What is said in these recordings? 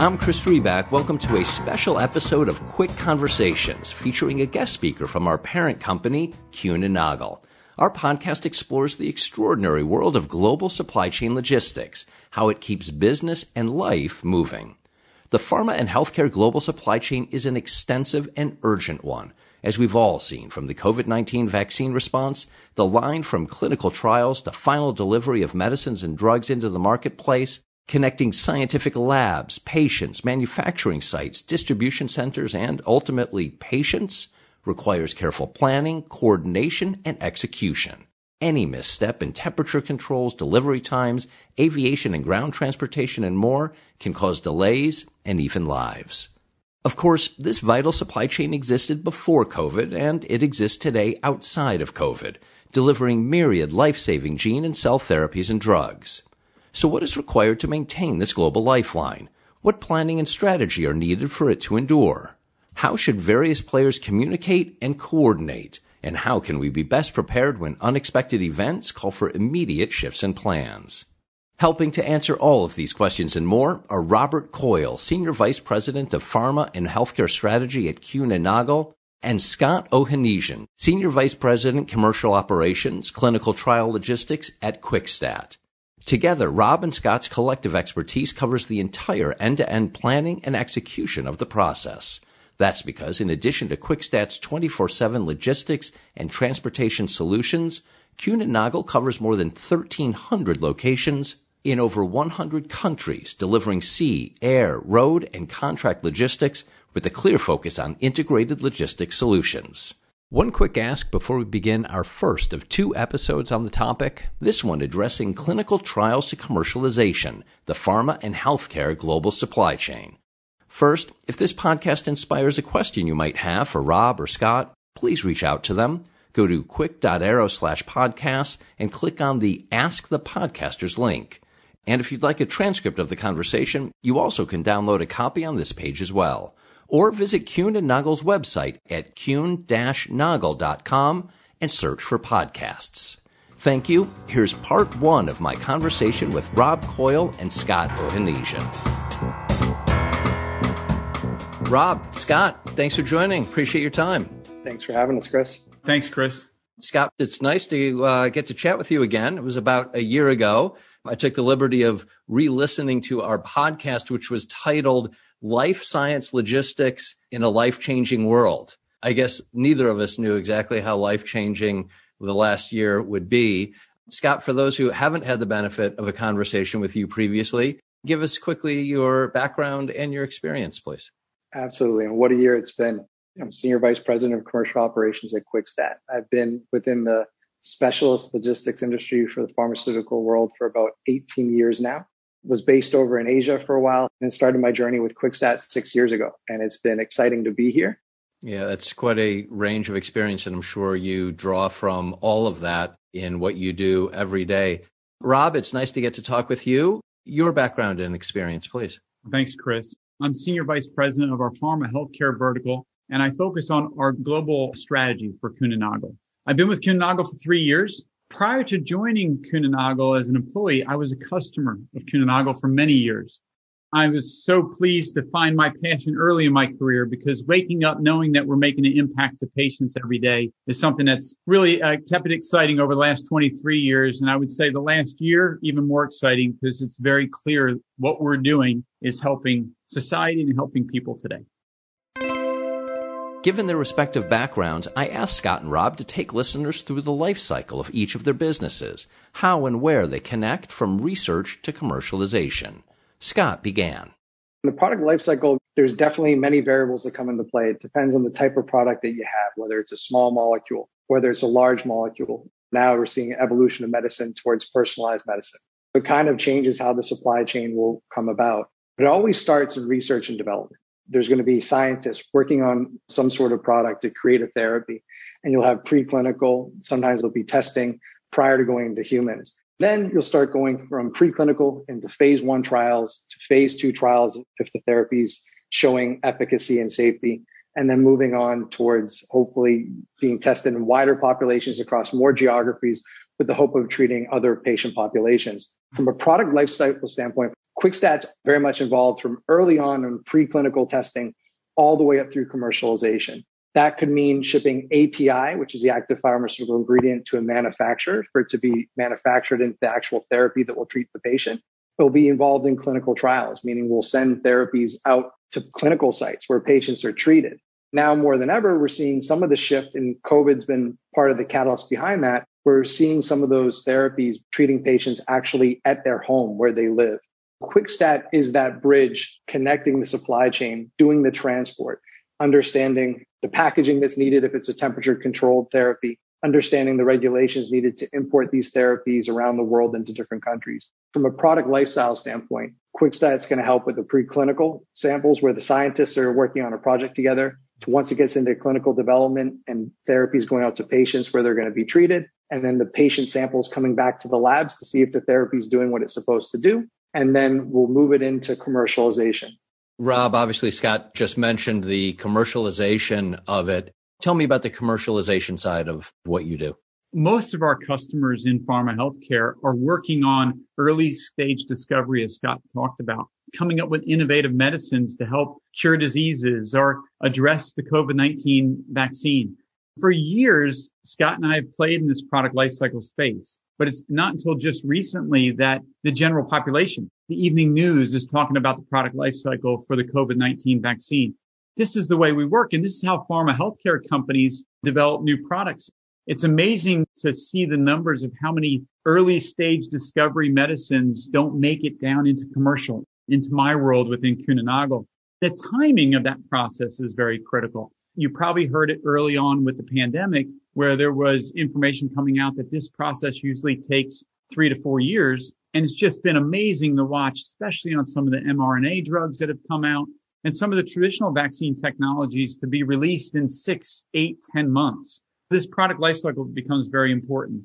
I'm Chris Riback. Welcome to a special episode of Quick Conversations featuring a guest speaker from our parent company, Kuehne Nagel. Our podcast explores the extraordinary world of global supply chain logistics, how it keeps business and life moving. The pharma and healthcare global supply chain is an extensive and urgent one. As we've all seen from the COVID-19 vaccine response, the line from clinical trials to final delivery of medicines and drugs into the marketplace connecting scientific labs, patients, manufacturing sites, distribution centers, and ultimately patients requires careful planning, coordination, and execution. Any misstep in temperature controls, delivery times, aviation and ground transportation, and more can cause delays and even lives. Of course, this vital supply chain existed before COVID, and it exists today outside of COVID, delivering myriad life-saving gene and cell therapies and drugs. So what is required to maintain this global lifeline? What planning and strategy are needed for it to endure? How should various players communicate and coordinate? And how can we be best prepared when unexpected events call for immediate shifts in plans? Helping to answer all of these questions and more are Robert Coyle, Senior Vice President of Pharma and Healthcare Strategy at Kuehne Nagel, and Scott Ohanesian, Senior Vice President Commercial Operations, Clinical Trial Logistics at Quickstat. Together, Rob and Scott's collective expertise covers the entire end-to-end planning and execution of the process. That's because in addition to Quickstat's 24-7 logistics and transportation solutions, Kuehne covers more than 1,300 locations in over 100 countries, delivering sea, air, road, and contract logistics with a clear focus on integrated logistics solutions. One quick ask before we begin our first of two episodes on the topic, this one addressing clinical trials to commercialization, the pharma and healthcare global supply chain. First, if this podcast inspires a question you might have for Rob or Scott, please reach out to them. Go to quick.aero slash podcasts and click on the Ask the Podcasters link. And if you'd like a transcript of the conversation, you also can download a copy on this page as well or visit Kuehne and Nagel's website at kuehne-nagel.com and search for podcasts. Thank you. Here's part one of my conversation with Rob Coyle and Scott Ohanesian. Rob, Scott, thanks for joining. Appreciate your time. Thanks for having us, Chris. Thanks, Chris. Scott, it's nice to uh, get to chat with you again. It was about a year ago. I took the liberty of re listening to our podcast, which was titled life science logistics in a life changing world. I guess neither of us knew exactly how life changing the last year would be. Scott, for those who haven't had the benefit of a conversation with you previously, give us quickly your background and your experience, please. Absolutely. And what a year it's been. I'm Senior Vice President of Commercial Operations at Quickstat. I've been within the specialist logistics industry for the pharmaceutical world for about 18 years now was based over in Asia for a while and started my journey with Quickstat six years ago. And it's been exciting to be here. Yeah, that's quite a range of experience. And I'm sure you draw from all of that in what you do every day. Rob, it's nice to get to talk with you. Your background and experience, please. Thanks, Chris. I'm Senior Vice President of our Pharma Healthcare Vertical, and I focus on our global strategy for Kuehne I've been with Kuehne for three years. Prior to joining Kuehne as an employee, I was a customer of Kuehne for many years. I was so pleased to find my passion early in my career because waking up knowing that we're making an impact to patients every day is something that's really uh, kept it exciting over the last 23 years. And I would say the last year, even more exciting because it's very clear what we're doing is helping society and helping people today. Given their respective backgrounds, I asked Scott and Rob to take listeners through the life cycle of each of their businesses, how and where they connect from research to commercialization. Scott began. In the product life cycle, there's definitely many variables that come into play. It depends on the type of product that you have, whether it's a small molecule, whether it's a large molecule. Now we're seeing evolution of medicine towards personalized medicine. It kind of changes how the supply chain will come about. But it always starts in research and development there's going to be scientists working on some sort of product to create a therapy. And you'll have preclinical, sometimes it'll be testing prior to going into humans. Then you'll start going from preclinical into phase one trials to phase two trials if the therapy's showing efficacy and safety. And then moving on towards hopefully being tested in wider populations across more geographies with the hope of treating other patient populations. From a product lifecycle standpoint, QuickStat's very much involved from early on in preclinical testing all the way up through commercialization. That could mean shipping API, which is the active pharmaceutical ingredient, to a manufacturer for it to be manufactured into the actual therapy that will treat the patient. It'll be involved in clinical trials, meaning we'll send therapies out to clinical sites where patients are treated. Now more than ever, we're seeing some of the shift and COVID's been part of the catalyst behind that. We're seeing some of those therapies treating patients actually at their home where they live. QuickStat is that bridge connecting the supply chain, doing the transport, understanding the packaging that's needed if it's a temperature controlled therapy, understanding the regulations needed to import these therapies around the world into different countries. From a product lifestyle standpoint, QuickStat's going to help with the preclinical samples where the scientists are working on a project together to once it gets into clinical development and therapies going out to patients where they're going to be treated. And then the patient samples coming back to the labs to see if the therapy is doing what it's supposed to do. And then we'll move it into commercialization. Rob, obviously, Scott just mentioned the commercialization of it. Tell me about the commercialization side of what you do. Most of our customers in pharma healthcare are working on early stage discovery, as Scott talked about, coming up with innovative medicines to help cure diseases or address the COVID-19 vaccine. For years, Scott and I have played in this product lifecycle space, but it's not until just recently that the general population, the evening news is talking about the product lifecycle for the COVID-19 vaccine. This is the way we work. And this is how pharma healthcare companies develop new products. It's amazing to see the numbers of how many early stage discovery medicines don't make it down into commercial, into my world within Kuehne The timing of that process is very critical. You probably heard it early on with the pandemic where there was information coming out that this process usually takes three to four years. And it's just been amazing to watch, especially on some of the mRNA drugs that have come out and some of the traditional vaccine technologies to be released in six, eight, ten months. This product lifecycle becomes very important.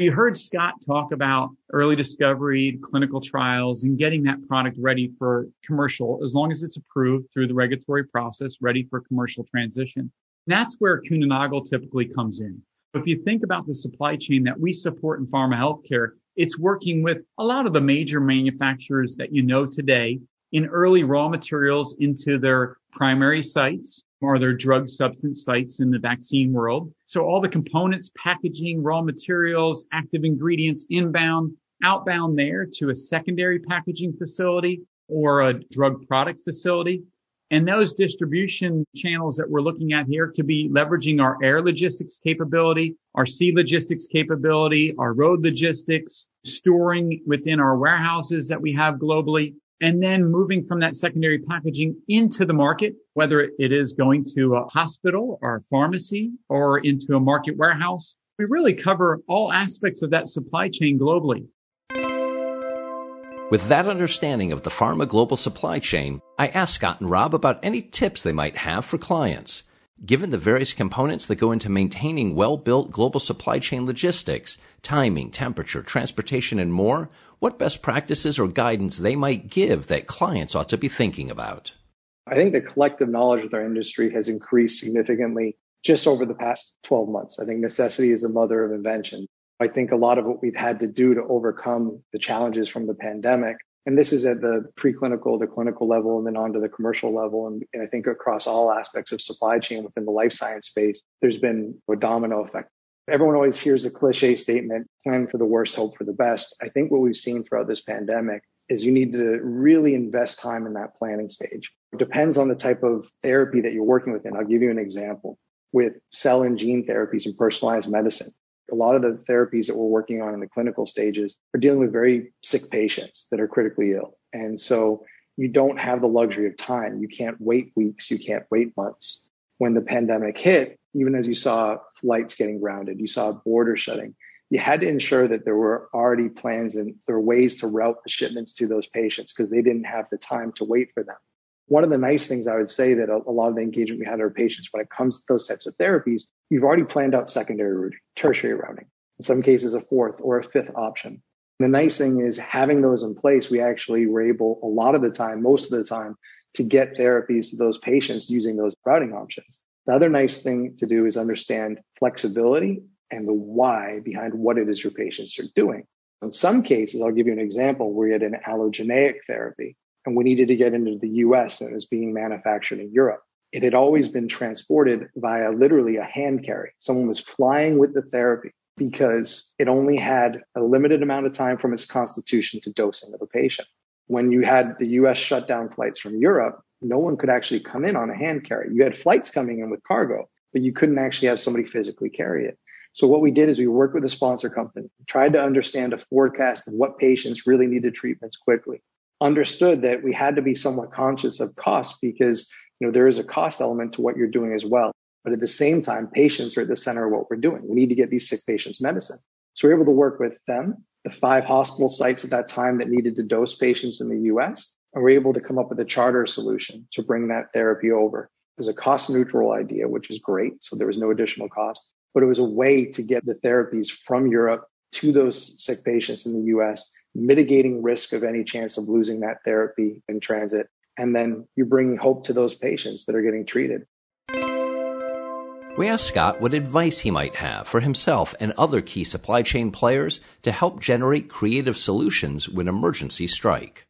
You heard Scott talk about early discovery, clinical trials, and getting that product ready for commercial as long as it's approved through the regulatory process, ready for commercial transition. That's where Kuehne typically comes in. If you think about the supply chain that we support in pharma healthcare, it's working with a lot of the major manufacturers that you know today in early raw materials into their primary sites are their drug substance sites in the vaccine world. So all the components, packaging, raw materials, active ingredients, inbound, outbound there to a secondary packaging facility or a drug product facility. And those distribution channels that we're looking at here could be leveraging our air logistics capability, our sea logistics capability, our road logistics, storing within our warehouses that we have globally, and then moving from that secondary packaging into the market, whether it is going to a hospital or a pharmacy or into a market warehouse. We really cover all aspects of that supply chain globally. With that understanding of the pharma global supply chain, I asked Scott and Rob about any tips they might have for clients. Given the various components that go into maintaining well built global supply chain logistics, timing, temperature, transportation, and more, what best practices or guidance they might give that clients ought to be thinking about. I think the collective knowledge of our industry has increased significantly just over the past 12 months. I think necessity is the mother of invention. I think a lot of what we've had to do to overcome the challenges from the pandemic and this is at the preclinical, the clinical level, and then on to the commercial level. And, and, I think across all aspects of supply chain within the life science space, there's been a domino effect. Everyone always hears a cliche statement, plan for the worst, hope for the best. I think what we've seen throughout this pandemic is you need to really invest time in that planning stage. It depends on the type of therapy that you're working within. I'll give you an example with cell and gene therapies and personalized medicine a lot of the therapies that we're working on in the clinical stages are dealing with very sick patients that are critically ill. And so you don't have the luxury of time. You can't wait weeks. You can't wait months. When the pandemic hit, even as you saw flights getting grounded, you saw border shutting, you had to ensure that there were already plans and there were ways to route the shipments to those patients because they didn't have the time to wait for them one of the nice things I would say that a, a, lot of the engagement we had with our patients when it comes to those types of therapies, you've already planned out secondary routing, tertiary routing, in some cases a fourth or a fifth option. The nice thing is having those in place, we actually were able a lot of the time, most of the time, to get therapies to those patients using those routing options. The other nice thing to do is understand flexibility and the why behind what it is your patients are doing. In some cases, I'll give you an example where we had an allogeneic therapy and we needed to get into the US and it was being manufactured in Europe. It had always been transported via literally a hand carry. Someone was flying with the therapy because it only had a limited amount of time from its constitution to dosing of a patient. When you had the US shut down flights from Europe, no one could actually come in on a hand carry. You had flights coming in with cargo, but you couldn't actually have somebody physically carry it. So what we did is we worked with a sponsor company, tried to understand a forecast of what patients really needed treatments quickly, understood that we had to be somewhat conscious of cost because, you know, there is a cost element to what you're doing as well. But at the same time, patients are at the center of what we're doing. We need to get these sick patients medicine. So we're able to work with them, the five hospital sites at that time that needed to dose patients in the US, and we're able to come up with a charter solution to bring that therapy over. It was a cost neutral idea, which was great. So there was no additional cost but it was a way to get the therapies from Europe to those sick patients in the US, mitigating risk of any chance of losing that therapy in transit. And then you're bringing hope to those patients that are getting treated. We asked Scott what advice he might have for himself and other key supply chain players to help generate creative solutions when emergencies strike.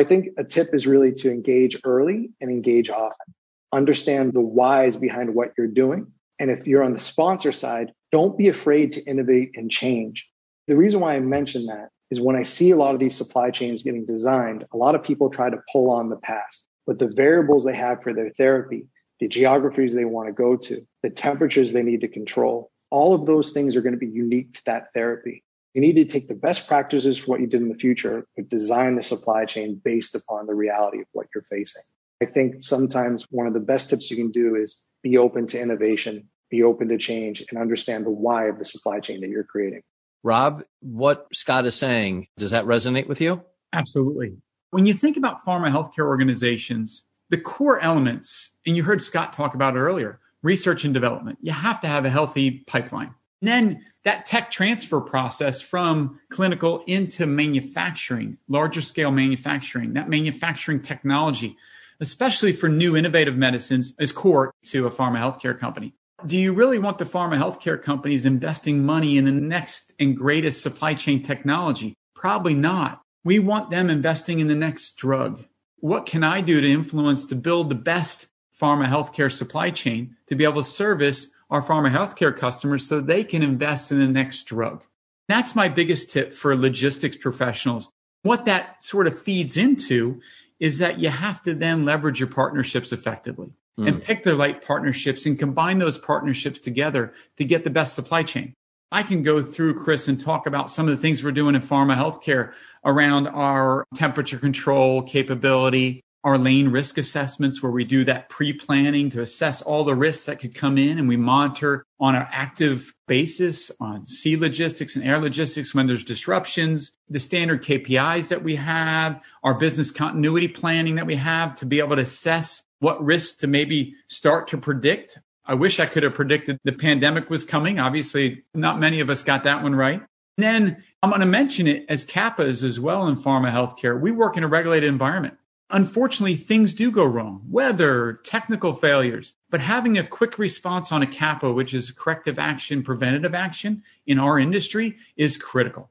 I think a tip is really to engage early and engage often. Understand the whys behind what you're doing and if you're on the sponsor side, don't be afraid to innovate and change. The reason why I mention that is when I see a lot of these supply chains getting designed, a lot of people try to pull on the past, but the variables they have for their therapy, the geographies they want to go to, the temperatures they need to control, all of those things are going to be unique to that therapy. You need to take the best practices for what you did in the future, but design the supply chain based upon the reality of what you're facing. I think sometimes one of the best tips you can do is be open to innovation, be open to change, and understand the why of the supply chain that you're creating. Rob, what Scott is saying, does that resonate with you? Absolutely. When you think about pharma healthcare organizations, the core elements, and you heard Scott talk about it earlier, research and development. You have to have a healthy pipeline. Then that tech transfer process from clinical into manufacturing, larger scale manufacturing, that manufacturing technology especially for new innovative medicines, is core to a pharma healthcare company. Do you really want the pharma healthcare companies investing money in the next and greatest supply chain technology? Probably not. We want them investing in the next drug. What can I do to influence to build the best pharma healthcare supply chain to be able to service our pharma healthcare customers so they can invest in the next drug? That's my biggest tip for logistics professionals. What that sort of feeds into is that you have to then leverage your partnerships effectively mm. and pick the right partnerships and combine those partnerships together to get the best supply chain. I can go through, Chris, and talk about some of the things we're doing in pharma healthcare around our temperature control capability, our lane risk assessments where we do that pre-planning to assess all the risks that could come in and we monitor on an active basis on sea logistics and air logistics when there's disruptions, the standard KPIs that we have, our business continuity planning that we have to be able to assess what risks to maybe start to predict. I wish I could have predicted the pandemic was coming. Obviously, not many of us got that one right. And then I'm going to mention it as CAPAs as well in pharma healthcare. We work in a regulated environment unfortunately, things do go wrong, weather, technical failures. But having a quick response on a CAPA, which is corrective action, preventative action in our industry, is critical.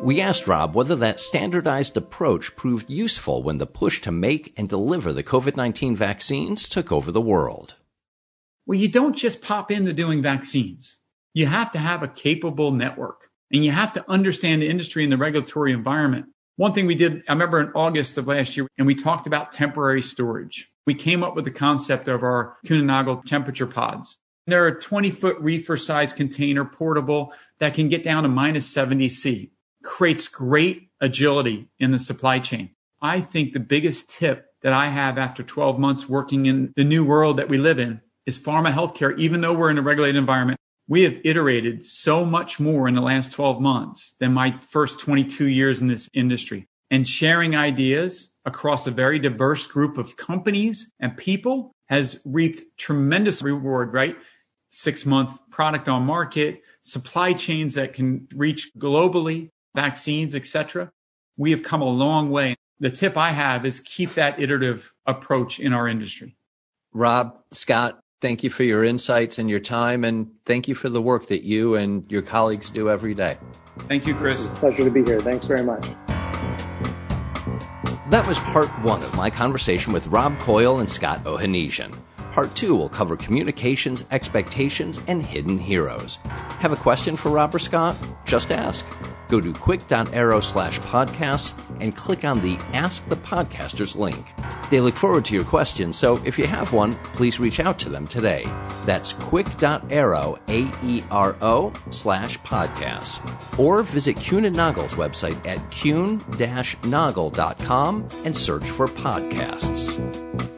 We asked Rob whether that standardized approach proved useful when the push to make and deliver the COVID 19 vaccines took over the world. Well, you don't just pop into doing vaccines. You have to have a capable network and you have to understand the industry and the regulatory environment. One thing we did, I remember in August of last year, and we talked about temporary storage. We came up with the concept of our Kuehne temperature pods. They're a 20 foot reefer size container, portable, that can get down to minus 70 C. Creates great agility in the supply chain. I think the biggest tip that I have after 12 months working in the new world that we live in is pharma healthcare, even though we're in a regulated environment, we have iterated so much more in the last 12 months than my first 22 years in this industry and sharing ideas across a very diverse group of companies and people has reaped tremendous reward, right? Six month product on market, supply chains that can reach globally, vaccines, etc. We have come a long way. The tip I have is keep that iterative approach in our industry. Rob, Scott, Thank you for your insights and your time, and thank you for the work that you and your colleagues do every day. Thank you, Chris. It's a pleasure to be here. Thanks very much. That was part one of my conversation with Rob Coyle and Scott Ohanesian. Part two will cover communications, expectations, and hidden heroes. Have a question for Rob or Scott? Just ask. Go to quick.aero slash podcasts and click on the Ask the Podcasters link. They look forward to your questions, so if you have one, please reach out to them today. That's quick.aero, A-E-R-O, slash podcasts. Or visit and Nagel's website at kuehne-nagel.com and search for podcasts.